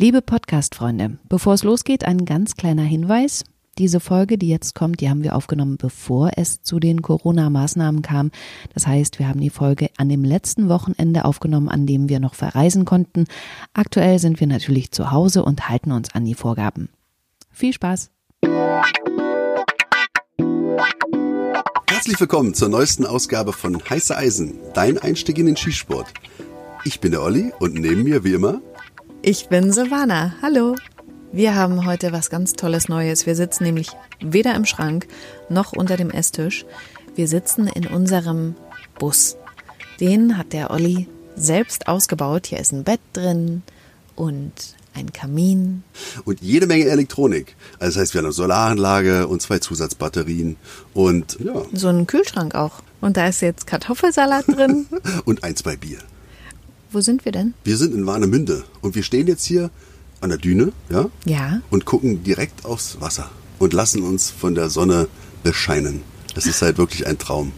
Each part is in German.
Liebe Podcast-Freunde, bevor es losgeht, ein ganz kleiner Hinweis. Diese Folge, die jetzt kommt, die haben wir aufgenommen, bevor es zu den Corona-Maßnahmen kam. Das heißt, wir haben die Folge an dem letzten Wochenende aufgenommen, an dem wir noch verreisen konnten. Aktuell sind wir natürlich zu Hause und halten uns an die Vorgaben. Viel Spaß! Herzlich willkommen zur neuesten Ausgabe von Heiße Eisen, dein Einstieg in den Skisport. Ich bin der Olli und neben mir wie immer ich bin Silvana. Hallo. Wir haben heute was ganz Tolles Neues. Wir sitzen nämlich weder im Schrank noch unter dem Esstisch. Wir sitzen in unserem Bus. Den hat der Olli selbst ausgebaut. Hier ist ein Bett drin und ein Kamin. Und jede Menge Elektronik. Also das heißt, wir haben eine Solaranlage und zwei Zusatzbatterien und ja. So einen Kühlschrank auch. Und da ist jetzt Kartoffelsalat drin. und ein, zwei Bier. Wo sind wir denn? Wir sind in Warnemünde und wir stehen jetzt hier an der Düne, ja? Ja. Und gucken direkt aufs Wasser und lassen uns von der Sonne bescheinen. Das ist halt wirklich ein Traum.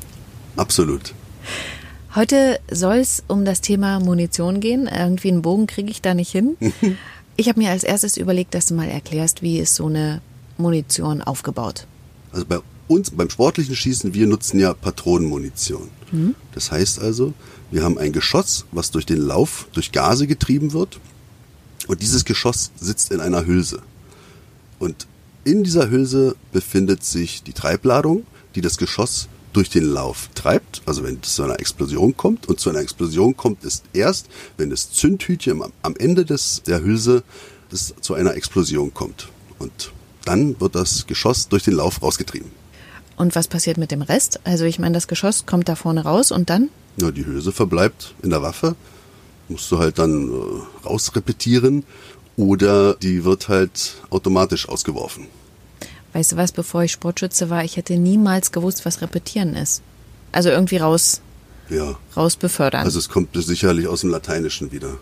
Absolut. Heute soll es um das Thema Munition gehen. Irgendwie einen Bogen kriege ich da nicht hin. ich habe mir als erstes überlegt, dass du mal erklärst, wie ist so eine Munition aufgebaut. Also bei uns, beim sportlichen Schießen, wir nutzen ja Patronenmunition. Mhm. Das heißt also, wir haben ein Geschoss, was durch den Lauf, durch Gase getrieben wird. Und dieses Geschoss sitzt in einer Hülse. Und in dieser Hülse befindet sich die Treibladung, die das Geschoss durch den Lauf treibt, also wenn es zu einer Explosion kommt. Und zu einer Explosion kommt es erst, wenn das Zündhütchen am Ende des, der Hülse es zu einer Explosion kommt. Und dann wird das Geschoss durch den Lauf rausgetrieben. Und was passiert mit dem Rest? Also ich meine, das Geschoss kommt da vorne raus und dann? Ja, die Hülse verbleibt in der Waffe. Musst du halt dann äh, rausrepetieren oder die wird halt automatisch ausgeworfen. Weißt du was, bevor ich Sportschütze war, ich hätte niemals gewusst, was Repetieren ist. Also irgendwie raus, ja. raus befördern. Also es kommt sicherlich aus dem Lateinischen wieder.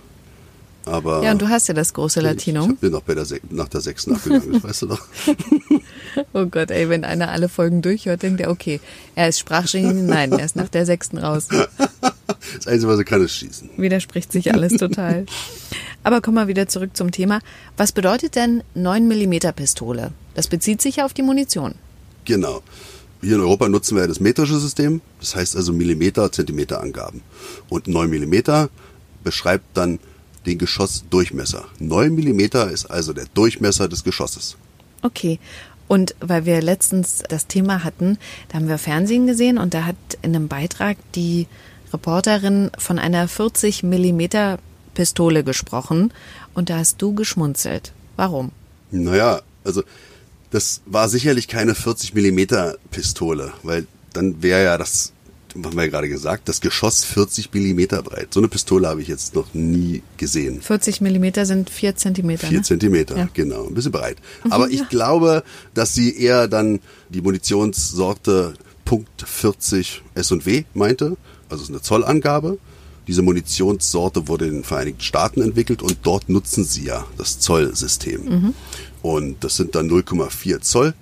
Aber ja, und du hast ja das große Latinum. Ich bin noch bei der nach der sechs nachgegangen, das weißt du doch. oh Gott, ey, wenn einer alle Folgen durchhört, denkt er, okay, er ist Sprachgenie. Nein, er ist nach der sechsten raus. Das Einzige, was er kann, ist schießen. Widerspricht sich alles total. Aber kommen wir wieder zurück zum Thema. Was bedeutet denn 9 mm Pistole? Das bezieht sich ja auf die Munition. Genau. Hier in Europa nutzen wir das metrische System, das heißt also Millimeter, Zentimeter Angaben. Und 9 mm beschreibt dann den Geschossdurchmesser. 9 mm ist also der Durchmesser des Geschosses. Okay. Und weil wir letztens das Thema hatten, da haben wir Fernsehen gesehen und da hat in einem Beitrag die Reporterin von einer 40 mm Pistole gesprochen und da hast du geschmunzelt. Warum? Naja, also das war sicherlich keine 40 mm Pistole, weil dann wäre ja das haben wir ja gerade gesagt, das Geschoss 40 Millimeter breit. So eine Pistole habe ich jetzt noch nie gesehen. 40 Millimeter sind 4 Zentimeter. 4 ne? Zentimeter, ja. genau. Ein bisschen breit. Aber ich glaube, dass sie eher dann die Munitionssorte Punkt 40 S&W meinte. Also es ist eine Zollangabe. Diese Munitionssorte wurde in den Vereinigten Staaten entwickelt und dort nutzen sie ja das Zollsystem. Mhm. Und das sind dann 0,4 Zoll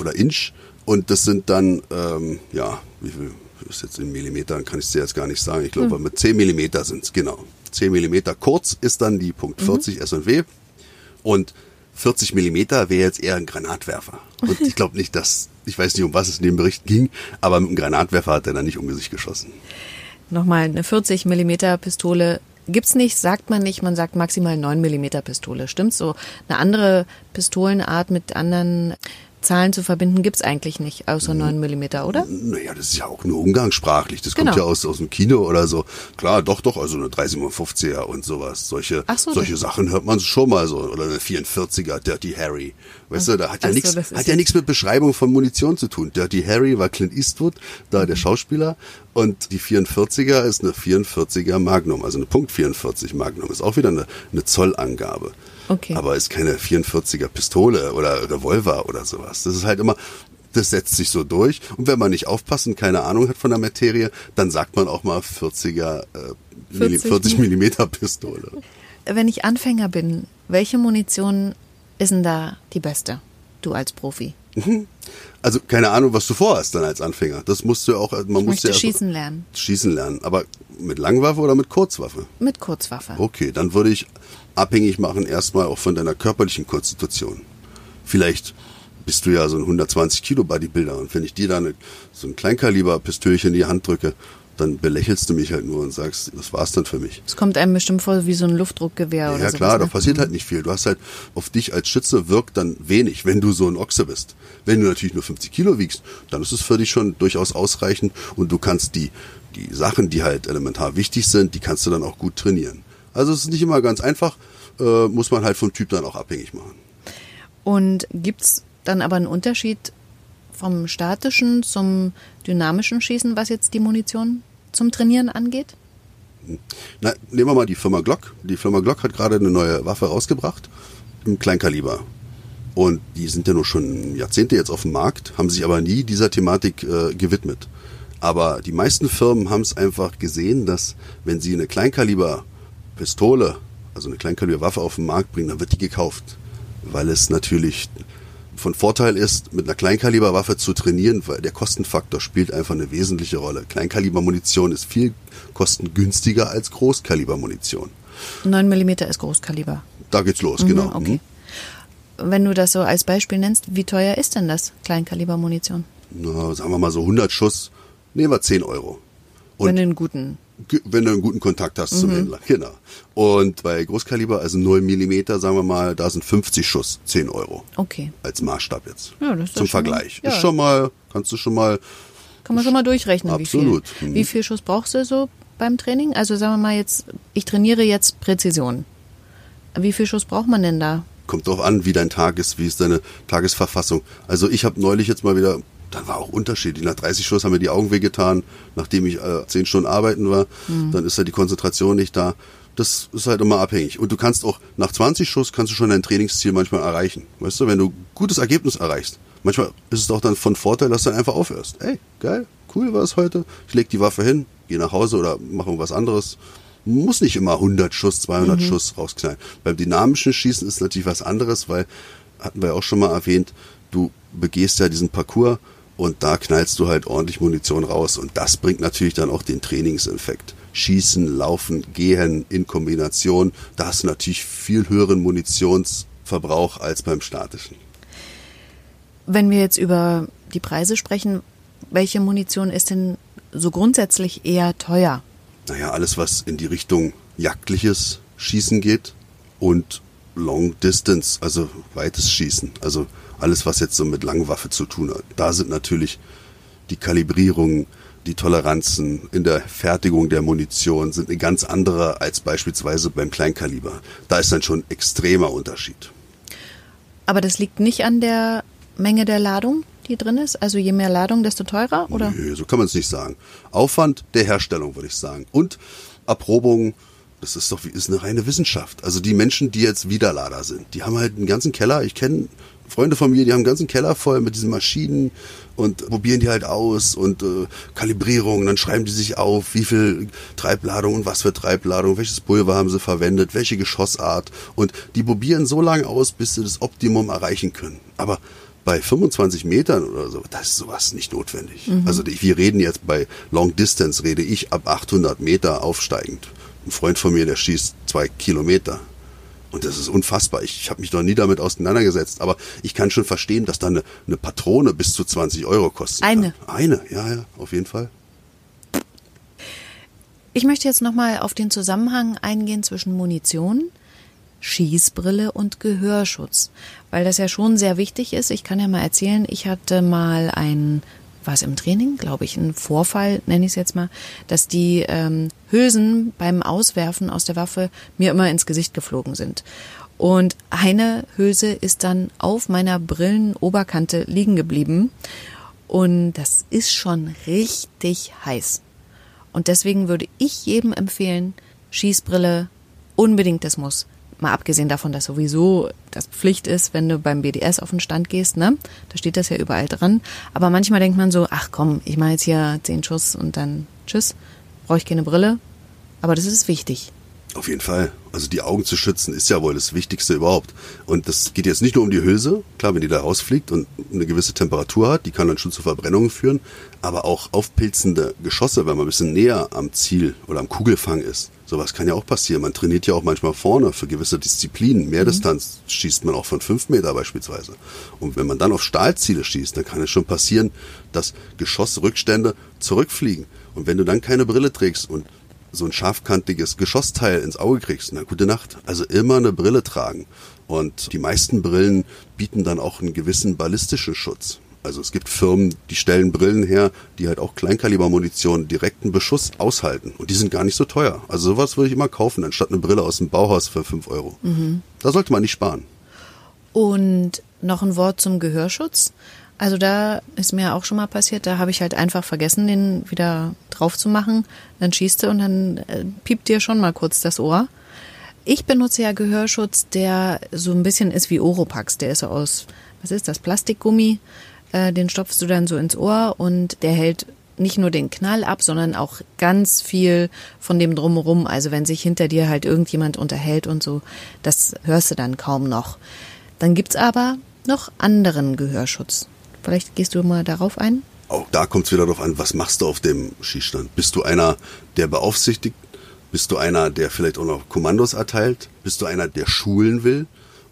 oder Inch. Und das sind dann, ähm, ja, wie viel ist jetzt in Millimetern, kann ich dir jetzt gar nicht sagen. Ich glaube, mhm. mit 10 Millimeter sind es, genau. 10 Millimeter kurz ist dann die Punkt 40 mhm. S&W. Und 40 Millimeter wäre jetzt eher ein Granatwerfer. Und ich glaube nicht, dass, ich weiß nicht, um was es in dem Bericht ging, aber mit einem Granatwerfer hat er dann nicht um sich geschossen. Nochmal, eine 40 Millimeter Pistole gibt's nicht, sagt man nicht, man sagt maximal 9 Millimeter Pistole. Stimmt's so? Eine andere Pistolenart mit anderen Zahlen zu verbinden gibt's eigentlich nicht, außer 9 mm, oder? Naja, das ist ja auch nur umgangssprachlich. Das genau. kommt ja aus, aus dem Kino oder so. Klar, doch, doch, also eine 357er und sowas. Solche, so, solche Sachen hört man schon mal so. Oder eine 44er, Dirty Harry. Weißt du, da hat ja nichts, hat ja nichts mit Beschreibung von Munition zu tun. Dirty Harry war Clint Eastwood, da mhm. der Schauspieler. Und die 44er ist eine 44er Magnum, also eine Punkt 44 Magnum. Ist auch wieder eine, eine Zollangabe. Okay. Aber ist keine 44er Pistole oder Revolver oder sowas. Das ist halt immer, das setzt sich so durch. Und wenn man nicht aufpasst und keine Ahnung hat von der Materie, dann sagt man auch mal 40er, äh, 40, 40 Millimeter Pistole. Wenn ich Anfänger bin, welche Munition ist denn da die beste? Du als Profi. Mhm. Also keine Ahnung, was du vorhast dann als Anfänger. Das musst du auch, man ich muss ja schießen lernen. Schießen lernen. Aber Mit Langwaffe oder mit Kurzwaffe? Mit Kurzwaffe. Okay, dann würde ich abhängig machen erstmal auch von deiner körperlichen Konstitution. Vielleicht bist du ja so ein 120 Kilo Bodybuilder und wenn ich dir dann so ein Kleinkaliber-Pistölchen in die Hand drücke, dann belächelst du mich halt nur und sagst, das war's dann für mich. Es kommt einem bestimmt vor wie so ein Luftdruckgewehr ja, oder so. Ja klar, sowas, da ne? passiert halt nicht viel. Du hast halt auf dich als Schütze wirkt dann wenig, wenn du so ein Ochse bist. Wenn du natürlich nur 50 Kilo wiegst, dann ist es für dich schon durchaus ausreichend und du kannst die, die Sachen, die halt elementar wichtig sind, die kannst du dann auch gut trainieren. Also es ist nicht immer ganz einfach, äh, muss man halt vom Typ dann auch abhängig machen. Und gibt's dann aber einen Unterschied vom statischen zum dynamischen Schießen, was jetzt die Munition zum Trainieren angeht? Na, nehmen wir mal die Firma Glock. Die Firma Glock hat gerade eine neue Waffe rausgebracht im Kleinkaliber. Und die sind ja nur schon Jahrzehnte jetzt auf dem Markt, haben sich aber nie dieser Thematik äh, gewidmet. Aber die meisten Firmen haben es einfach gesehen, dass wenn sie eine Kleinkaliber-Pistole, also eine Kleinkaliber-Waffe auf den Markt bringen, dann wird die gekauft. Weil es natürlich von Vorteil ist, mit einer Kleinkaliberwaffe zu trainieren, weil der Kostenfaktor spielt einfach eine wesentliche Rolle. Kleinkalibermunition ist viel kostengünstiger als Großkalibermunition. 9 mm ist Großkaliber. Da geht's los, Mhm, genau. Okay. Wenn du das so als Beispiel nennst, wie teuer ist denn das Kleinkalibermunition? Na, sagen wir mal so 100 Schuss, nehmen wir 10 Euro. Und Wenn du einen guten. wenn du einen guten Kontakt hast zum Händler, genau. Und bei Großkaliber, also 9 Millimeter, sagen wir mal, da sind 50 Schuss, 10 Euro. Okay. Als Maßstab jetzt. Ja, das ist Zum schon mal- Vergleich. ja. Ist schon mal, kannst du schon mal Kann man schon mal durchrechnen, Absolut. wie viel. Mhm. Wie viel Schuss brauchst du so beim Training? Also sagen wir mal jetzt, ich trainiere jetzt Präzision. Wie viel Schuss braucht man denn da? kommt drauf an, wie dein Tag ist, wie ist deine Tagesverfassung. Also ich habe neulich jetzt mal wieder, dann war auch unterschiedlich. Nach 30 Schuss haben mir die Augen wehgetan, nachdem ich äh, 10 Stunden arbeiten war. Dann ist ja die Konzentration nicht da. Das ist halt immer abhängig. Und du kannst auch nach 20 Schuss kannst du schon dein Trainingsziel manchmal erreichen. Weißt du, wenn du gutes Ergebnis erreichst. Manchmal ist es auch dann von Vorteil, dass du dann einfach aufhörst. Ey, geil, cool war es heute. Ich leg die Waffe hin, gehe nach Hause oder mache irgendwas anderes. Muss nicht immer 100 Schuss, 200 Schuss rausknallen. Beim dynamischen Schießen ist natürlich was anderes, weil, hatten wir ja auch schon mal erwähnt, du begehst ja diesen Parcours und da knallst du halt ordentlich Munition raus. Und das bringt natürlich dann auch den Trainingseffekt. Schießen, Laufen, Gehen in Kombination, da hast du natürlich viel höheren Munitionsverbrauch als beim statischen. Wenn wir jetzt über die Preise sprechen, welche Munition ist denn so grundsätzlich eher teuer? Naja, alles, was in die Richtung jagdliches Schießen geht und Long Distance, also weites Schießen, also alles, was jetzt so mit Langwaffe zu tun hat. Da sind natürlich die Kalibrierungen, die Toleranzen in der Fertigung der Munition sind eine ganz andere als beispielsweise beim Kleinkaliber. Da ist dann schon extremer Unterschied. Aber das liegt nicht an der Menge der Ladung, die drin ist? Also je mehr Ladung, desto teurer? Oder? Nö, so kann man es nicht sagen. Aufwand der Herstellung, würde ich sagen. Und Erprobung, das ist doch wie ist eine reine Wissenschaft. Also die Menschen, die jetzt Widerlader sind, die haben halt einen ganzen Keller. Ich kenne Freunde von mir, die haben einen ganzen Keller voll mit diesen Maschinen und probieren die halt aus und äh, Kalibrierung. Dann schreiben die sich auf, wie viel Treibladung und was für Treibladung, welches Pulver haben sie verwendet, welche Geschossart. Und die probieren so lange aus, bis sie das Optimum erreichen können. Aber bei 25 Metern oder so, da ist sowas nicht notwendig. Also ich- wir reden jetzt bei Long Distance, rede ich ab 800 Meter aufsteigend. Ein Freund von mir, der schießt zwei Kilometer. Und das ist unfassbar. Ich, ich habe mich noch nie damit auseinandergesetzt, aber ich kann schon verstehen, dass da eine, eine Patrone bis zu 20 Euro kostet. Eine? Eine, ja, ja, auf jeden Fall. Ich möchte jetzt nochmal auf den Zusammenhang eingehen zwischen Munition, Schießbrille und Gehörschutz, weil das ja schon sehr wichtig ist. Ich kann ja mal erzählen, ich hatte mal ein, was im Training, glaube ich, ein Vorfall, nenne ich es jetzt mal, dass die ähm, Hülsen beim Auswerfen aus der Waffe mir immer ins Gesicht geflogen sind. Und eine Hülse ist dann auf meiner Brillenoberkante liegen geblieben. Und das ist schon richtig heiß. Und deswegen würde ich jedem empfehlen, Schießbrille unbedingt das muss. Mal abgesehen davon, dass sowieso das Pflicht ist, wenn du beim BDS auf den Stand gehst, ne? Da steht das ja überall dran. Aber manchmal denkt man so, ach komm, ich mache jetzt hier zehn Schuss und dann tschüss, brauche ich keine Brille. Aber das ist wichtig. Auf jeden Fall. Also die Augen zu schützen ist ja wohl das Wichtigste überhaupt. Und das geht jetzt nicht nur um die Hülse. Klar, wenn die da rausfliegt und eine gewisse Temperatur hat, die kann dann schon zu Verbrennungen führen. Aber auch aufpilzende Geschosse, wenn man ein bisschen näher am Ziel oder am Kugelfang ist. Sowas kann ja auch passieren. Man trainiert ja auch manchmal vorne für gewisse Disziplinen. Mehrdistanz mhm. schießt man auch von fünf Meter beispielsweise. Und wenn man dann auf Stahlziele schießt, dann kann es schon passieren, dass Geschossrückstände zurückfliegen. Und wenn du dann keine Brille trägst und so ein scharfkantiges Geschossteil ins Auge kriegst, na gute Nacht. Also immer eine Brille tragen. Und die meisten Brillen bieten dann auch einen gewissen ballistischen Schutz. Also es gibt Firmen, die stellen Brillen her, die halt auch Kleinkalibermunition direkten Beschuss aushalten. Und die sind gar nicht so teuer. Also sowas würde ich immer kaufen, anstatt eine Brille aus dem Bauhaus für 5 Euro. Mhm. Da sollte man nicht sparen. Und noch ein Wort zum Gehörschutz. Also da ist mir auch schon mal passiert, da habe ich halt einfach vergessen, den wieder drauf zu machen. Dann schießt du und dann äh, piept dir schon mal kurz das Ohr. Ich benutze ja Gehörschutz, der so ein bisschen ist wie Oropax. Der ist so aus, was ist das, Plastikgummi. Äh, den stopfst du dann so ins Ohr und der hält nicht nur den Knall ab, sondern auch ganz viel von dem drumherum. Also wenn sich hinter dir halt irgendjemand unterhält und so, das hörst du dann kaum noch. Dann gibt's aber noch anderen Gehörschutz. Vielleicht gehst du mal darauf ein. Auch da kommt es wieder darauf an, was machst du auf dem Schießstand? Bist du einer, der beaufsichtigt? Bist du einer, der vielleicht auch noch Kommandos erteilt? Bist du einer, der schulen will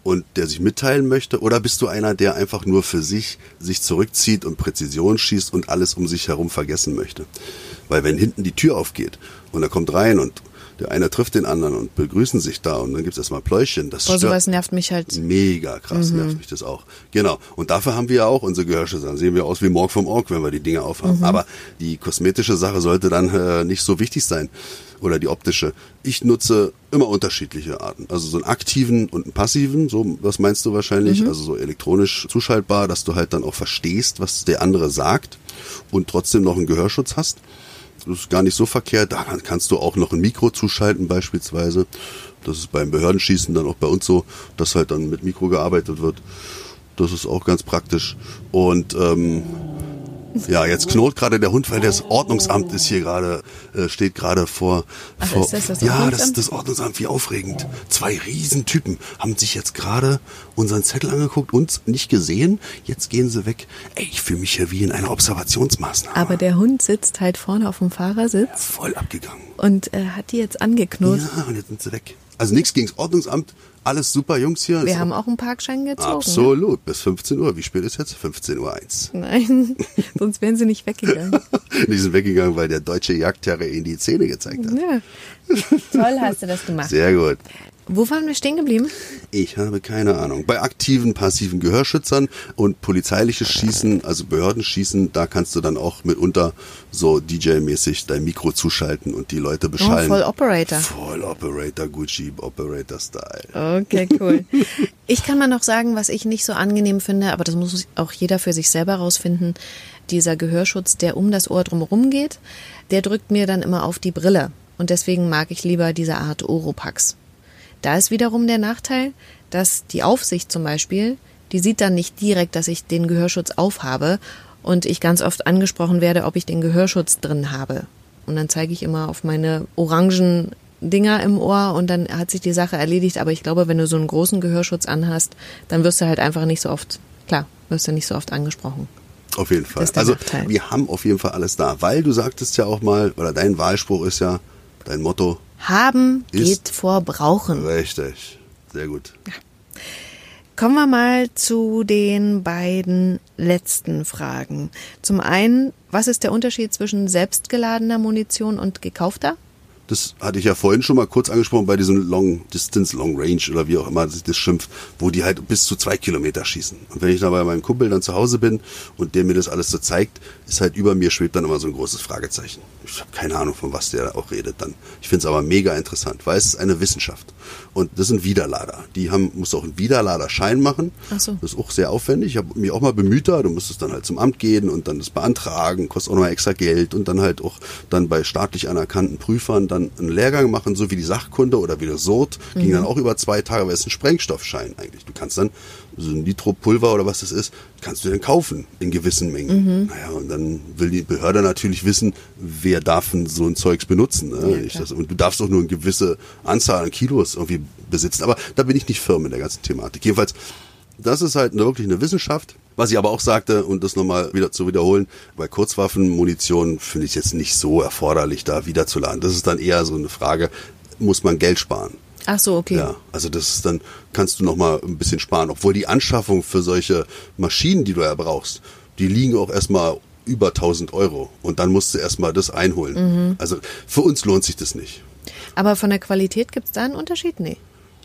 und der sich mitteilen möchte? Oder bist du einer, der einfach nur für sich sich zurückzieht und Präzision schießt und alles um sich herum vergessen möchte? Weil wenn hinten die Tür aufgeht und er kommt rein und der eine trifft den anderen und begrüßen sich da und dann gibt's erstmal Pläuschen. Das Boah, sowas nervt mich halt. Mega krass mhm. nervt mich das auch. Genau. Und dafür haben wir ja auch unsere Gehörschüsse. Dann sehen wir aus wie Morg vom Org, wenn wir die Dinge aufhaben. Mhm. Aber die kosmetische Sache sollte dann äh, nicht so wichtig sein. Oder die optische. Ich nutze immer unterschiedliche Arten. Also so einen aktiven und einen passiven, so was meinst du wahrscheinlich? Mhm. Also so elektronisch zuschaltbar, dass du halt dann auch verstehst, was der andere sagt und trotzdem noch einen Gehörschutz hast. Das ist gar nicht so verkehrt. Da kannst du auch noch ein Mikro zuschalten beispielsweise. Das ist beim Behördenschießen dann auch bei uns so, dass halt dann mit Mikro gearbeitet wird. Das ist auch ganz praktisch. Und ähm, ja, jetzt knurrt gerade der Hund, weil das Ordnungsamt ist hier gerade, äh, steht gerade vor. Ach, vor ist das das ja, das ist das Ordnungsamt, wie aufregend. Zwei Riesentypen haben sich jetzt gerade unseren Zettel angeguckt, uns nicht gesehen. Jetzt gehen sie weg. Ey, ich fühle mich hier wie in einer Observationsmaßnahme. Aber der Hund sitzt halt vorne auf dem Fahrersitz. Ja, voll abgegangen. Und äh, hat die jetzt angeknurrt. Ja, und jetzt sind sie weg. Also nichts gegens Ordnungsamt, alles super Jungs hier. Wir haben auch einen Parkschein gezogen. Ne? Absolut, bis 15 Uhr. Wie spät ist jetzt? 15 Uhr 1. Nein, sonst wären sie nicht weggegangen. die sind weggegangen, weil der deutsche Jagdterror ihnen die Zähne gezeigt hat. Ja. Toll hast du das gemacht. Sehr gut. Wo waren wir stehen geblieben? Ich habe keine Ahnung. Bei aktiven, passiven Gehörschützern und polizeiliches Schießen, also Behördenschießen, da kannst du dann auch mitunter so DJ-mäßig dein Mikro zuschalten und die Leute beschallen. Oh, voll Operator. Voll Operator, Gucci Operator Style. Okay, cool. ich kann mal noch sagen, was ich nicht so angenehm finde, aber das muss auch jeder für sich selber rausfinden. Dieser Gehörschutz, der um das Ohr drumherum geht, der drückt mir dann immer auf die Brille. Und deswegen mag ich lieber diese Art Oropax. Da ist wiederum der Nachteil, dass die Aufsicht zum Beispiel, die sieht dann nicht direkt, dass ich den Gehörschutz aufhabe und ich ganz oft angesprochen werde, ob ich den Gehörschutz drin habe. Und dann zeige ich immer auf meine orangen Dinger im Ohr und dann hat sich die Sache erledigt. Aber ich glaube, wenn du so einen großen Gehörschutz anhast, dann wirst du halt einfach nicht so oft, klar, wirst du nicht so oft angesprochen. Auf jeden Fall. Also Nachteil. wir haben auf jeden Fall alles da, weil du sagtest ja auch mal, oder dein Wahlspruch ist ja, dein Motto, haben geht vor brauchen. Richtig. Sehr gut. Ja. Kommen wir mal zu den beiden letzten Fragen. Zum einen, was ist der Unterschied zwischen selbstgeladener Munition und gekaufter? Das hatte ich ja vorhin schon mal kurz angesprochen bei diesem Long Distance, Long Range oder wie auch immer sich das schimpft, wo die halt bis zu zwei Kilometer schießen. Und wenn ich da bei meinem Kumpel dann zu Hause bin und der mir das alles so zeigt, ist halt über mir schwebt dann immer so ein großes Fragezeichen. Ich habe keine Ahnung, von was der auch redet dann. Ich finde es aber mega interessant, weil es ist eine Wissenschaft. Und das sind Widerlader. Die haben, muss auch einen Widerladerschein machen. Ach so. Das ist auch sehr aufwendig. Ich habe mich auch mal bemüht da. Du musstest dann halt zum Amt gehen und dann das beantragen, kostet auch noch mal extra Geld und dann halt auch dann bei staatlich anerkannten Prüfern dann einen Lehrgang machen, so wie die Sachkunde oder wie der SORT. Mhm. Ging dann auch über zwei Tage, weil es ein Sprengstoffschein eigentlich. Du kannst dann so ein Nitropulver oder was das ist, kannst du dann kaufen in gewissen Mengen. Mhm. Naja, und dann will die Behörde natürlich wissen, wer darf denn so ein Zeugs benutzen. Ne? Ja, das, und du darfst auch nur eine gewisse Anzahl an Kilos irgendwie besitzen. Aber da bin ich nicht firm in der ganzen Thematik. Jedenfalls, das ist halt wirklich eine Wissenschaft. Was ich aber auch sagte, und das nochmal wieder zu wiederholen, bei Kurzwaffenmunition finde ich es jetzt nicht so erforderlich, da wiederzuladen. Das ist dann eher so eine Frage, muss man Geld sparen? Ach so, okay. Ja, also das ist dann kannst du noch mal ein bisschen sparen, obwohl die Anschaffung für solche Maschinen, die du ja brauchst, die liegen auch erstmal über 1000 Euro und dann musst du erstmal das einholen. Also für uns lohnt sich das nicht. Aber von der Qualität gibt es da einen Unterschied? Nee.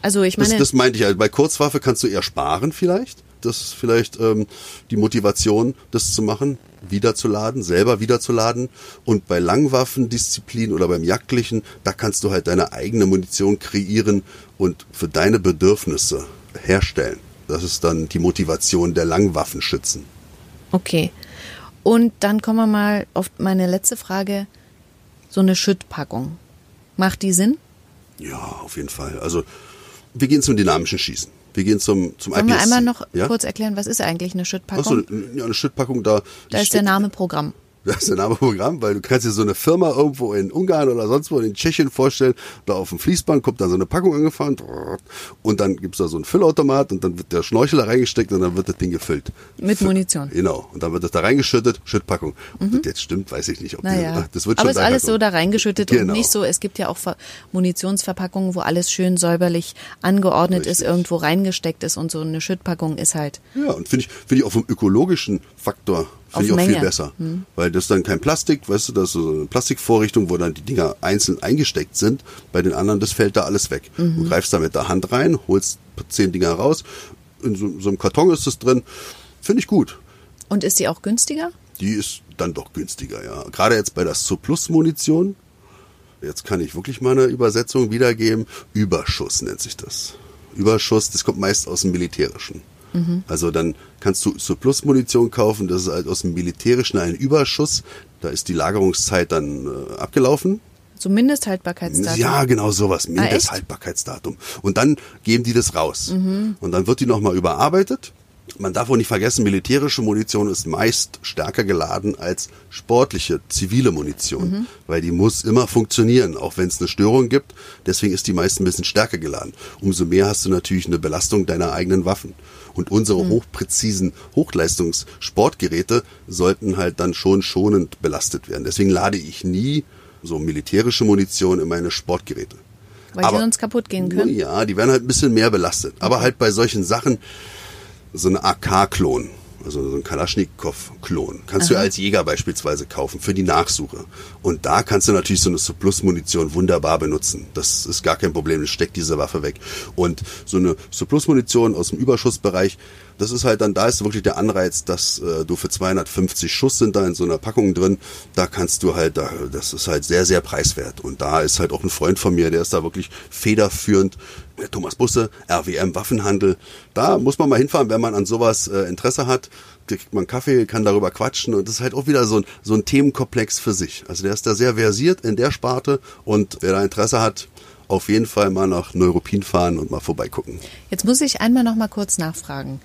Also ich Das, meine, das meinte ich halt. Bei Kurzwaffe kannst du eher sparen vielleicht. Das ist vielleicht ähm, die Motivation, das zu machen, wiederzuladen, selber wiederzuladen. Und bei Langwaffendisziplin oder beim Jagdlichen, da kannst du halt deine eigene Munition kreieren und für deine Bedürfnisse herstellen. Das ist dann die Motivation der Langwaffenschützen. okay. Und dann kommen wir mal auf meine letzte Frage. So eine Schüttpackung. Macht die Sinn? Ja, auf jeden Fall. Also wir gehen zum dynamischen Schießen. Wir gehen zum zum Wollen wir IPSC. einmal noch ja? kurz erklären, was ist eigentlich eine Schüttpackung? ja, eine Schüttpackung da. da ist der Name Programm. Das ist der Name Programm, weil du kannst dir so eine Firma irgendwo in Ungarn oder sonst wo in Tschechien vorstellen, da auf dem Fließband kommt dann so eine Packung angefahren und dann gibt's da so einen Füllautomat und dann wird der Schnorchel da reingesteckt und dann wird das Ding gefüllt. Mit Munition. Genau. Und dann wird das da reingeschüttet, Schüttpackung. Ob das jetzt stimmt, weiß ich nicht. Ob die, Naja, das wird aber schon ist alles so da reingeschüttet Genau. und nicht so, es gibt ja auch Ver- Munitionsverpackungen, wo alles schön säuberlich angeordnet ist, Richtig. irgendwo reingesteckt ist und so eine Schüttpackung ist halt, Ja, und finde ich, finde ich auch vom ökologischen Faktor finde ich auch Menge. viel besser. Weil das ist dann kein Plastik, weißt du, das ist so eine Plastikvorrichtung, wo dann die Dinger einzeln eingesteckt sind. Bei den anderen, das fällt da alles weg. Du greifst da mit der Hand rein, holst zehn Dinger raus. In so, so einem Karton ist das drin. Finde ich gut. und ist die auch günstiger? Die ist dann doch günstiger, ja. Gerade jetzt bei der Surplus-Munition. Jetzt kann ich wirklich mal eine Übersetzung wiedergeben. Überschuss nennt sich das. Überschuss, das kommt meist aus dem Militärischen. Also dann kannst du Surplus-Munition kaufen, das ist halt aus dem Militärischen ein Überschuss. Da ist die Lagerungszeit dann äh, abgelaufen. So Mindesthaltbarkeitsdatum. Ja, genau sowas. Ah? Mhm. Mindesthaltbarkeitsdatum. Und dann geben die das raus. Und dann wird die nochmal überarbeitet. Man darf auch nicht vergessen, militärische Munition ist meist stärker geladen als sportliche, zivile Munition. Mhm. Weil die muss immer funktionieren, auch wenn es eine Störung gibt. Deswegen ist die meist ein bisschen stärker geladen. Umso mehr hast du natürlich eine Belastung deiner eigenen Waffen. Und unsere Mhm. hochpräzisen Hochleistungssportgeräte sollten halt dann schon schonend belastet werden. Deswegen lade ich nie so militärische Munition in meine Sportgeräte. Weil die sonst kaputt gehen können? Ja, die werden halt ein bisschen mehr belastet. Aber halt bei solchen Sachen, so eine AK-Klon, also so ein Kalaschnikow-Klon, kannst du als Jäger beispielsweise kaufen für die Nachsuche. Und da kannst du natürlich so eine Surplus-Munition wunderbar benutzen. Das ist gar kein Problem, steckt diese Waffe weg. Und so eine Surplus-Munition aus dem Überschussbereich, das ist halt dann, da ist wirklich der Anreiz, dass äh, du für 250 Schuss sind da in so einer Packung drin, da kannst du halt, da, das ist halt sehr, sehr preiswert. Und da ist halt auch ein Freund von mir, der ist da wirklich federführend, der Thomas Busse, RWM Waffenhandel. Da muss man mal hinfahren, wenn man an sowas äh, Interesse hat. Da kriegt man Kaffee, kann darüber quatschen und das ist halt auch wieder so ein, so ein Themenkomplex für sich. Also der ist da sehr versiert in der Sparte und wer da Interesse hat, auf jeden Fall mal nach Neuruppin fahren und mal vorbeigucken. Jetzt muss ich einmal noch mal kurz nachfragen.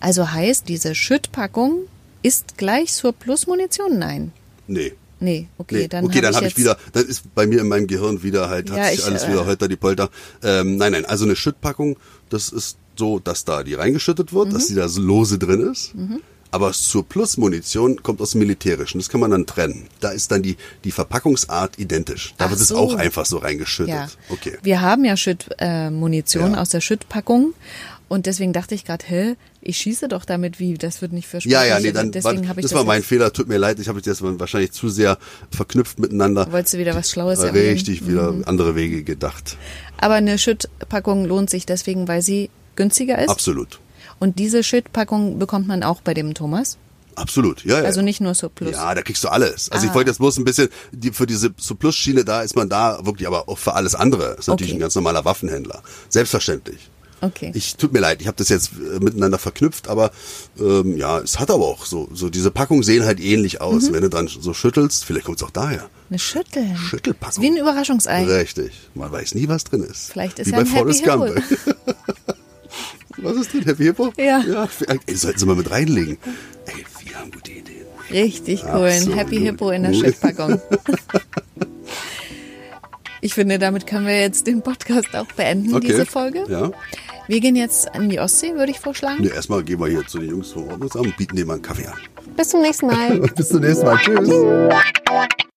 Also heißt, diese Schüttpackung ist gleich zur Plusmunition? Nein. Nee. Nee, okay, Nee, dann okay, hab dann ich habe ich wieder, dann ist bei mir in meinem Gehirn wieder halt, Ja, hat sich ich, alles äh, wieder holter die Polter. Ähm, nein, nein, also eine Schüttpackung, das ist so, dass da die reingeschüttet wird, Mhm. dass die da lose drin ist. Aber zur Plusmunition kommt aus dem Militärischen. Das kann man dann trennen. Da ist dann die, die Verpackungsart identisch. Da Ach wird es so. auch einfach so reingeschüttet. Ja. Okay. Wir haben ja Schüttmunition äh, Munition Ja. aus der Schüttpackung und deswegen dachte ich gerade, hä, ich schieße doch damit wie, das wird nicht für Ja, ja, nee, dann deswegen war, habe ich das war mein Fehler. Tut mir leid, ich habe das wahrscheinlich zu sehr verknüpft miteinander. Wolltest du wieder was Schlaues erwähnen? Mhm. Richtig, wieder andere Wege gedacht. Aber eine Schüttpackung lohnt sich deswegen, weil sie günstiger ist. Absolut. Und diese Schüttpackung bekommt man auch bei dem Thomas. Absolut, ja, ja. Also nicht nur Surplus. Ja, da kriegst du alles. Also Ah. ich wollte jetzt bloß ein bisschen, die, für diese Surplus-Schiene, da ist man da wirklich, aber auch für alles andere. Ist natürlich Okay. ein ganz normaler Waffenhändler. Selbstverständlich. Okay. Ich tut mir leid, ich habe das jetzt äh, miteinander verknüpft, aber ähm, ja, es hat aber auch so, so diese Packungen sehen halt ähnlich aus. Mhm. Wenn du dann so schüttelst, vielleicht kommt es auch daher. Eine Schüttel. Schüttelpackung. Wie ein Überraschungsei. Richtig. Man weiß nie, was drin ist. Vielleicht ist Wie ja bei ein Happy Forrest Gump. Hill. Was ist drin? Happy Hippo? Ja. ja ey, sollten Sie mal mit reinlegen. Ey, wir haben gute Ideen. Richtig cool. Ein. Happy Hippo in der Schiffpackung. Ich finde, damit können wir jetzt den Podcast auch beenden, Okay. diese Folge. Ja. Wir gehen jetzt an die Ostsee, würde ich vorschlagen. Nee, erstmal gehen wir hier zu den Jungs vom Ordnungsamt und bieten denen mal einen Kaffee an. Bis zum nächsten Mal. Bis zum nächsten Mal. Tschüss.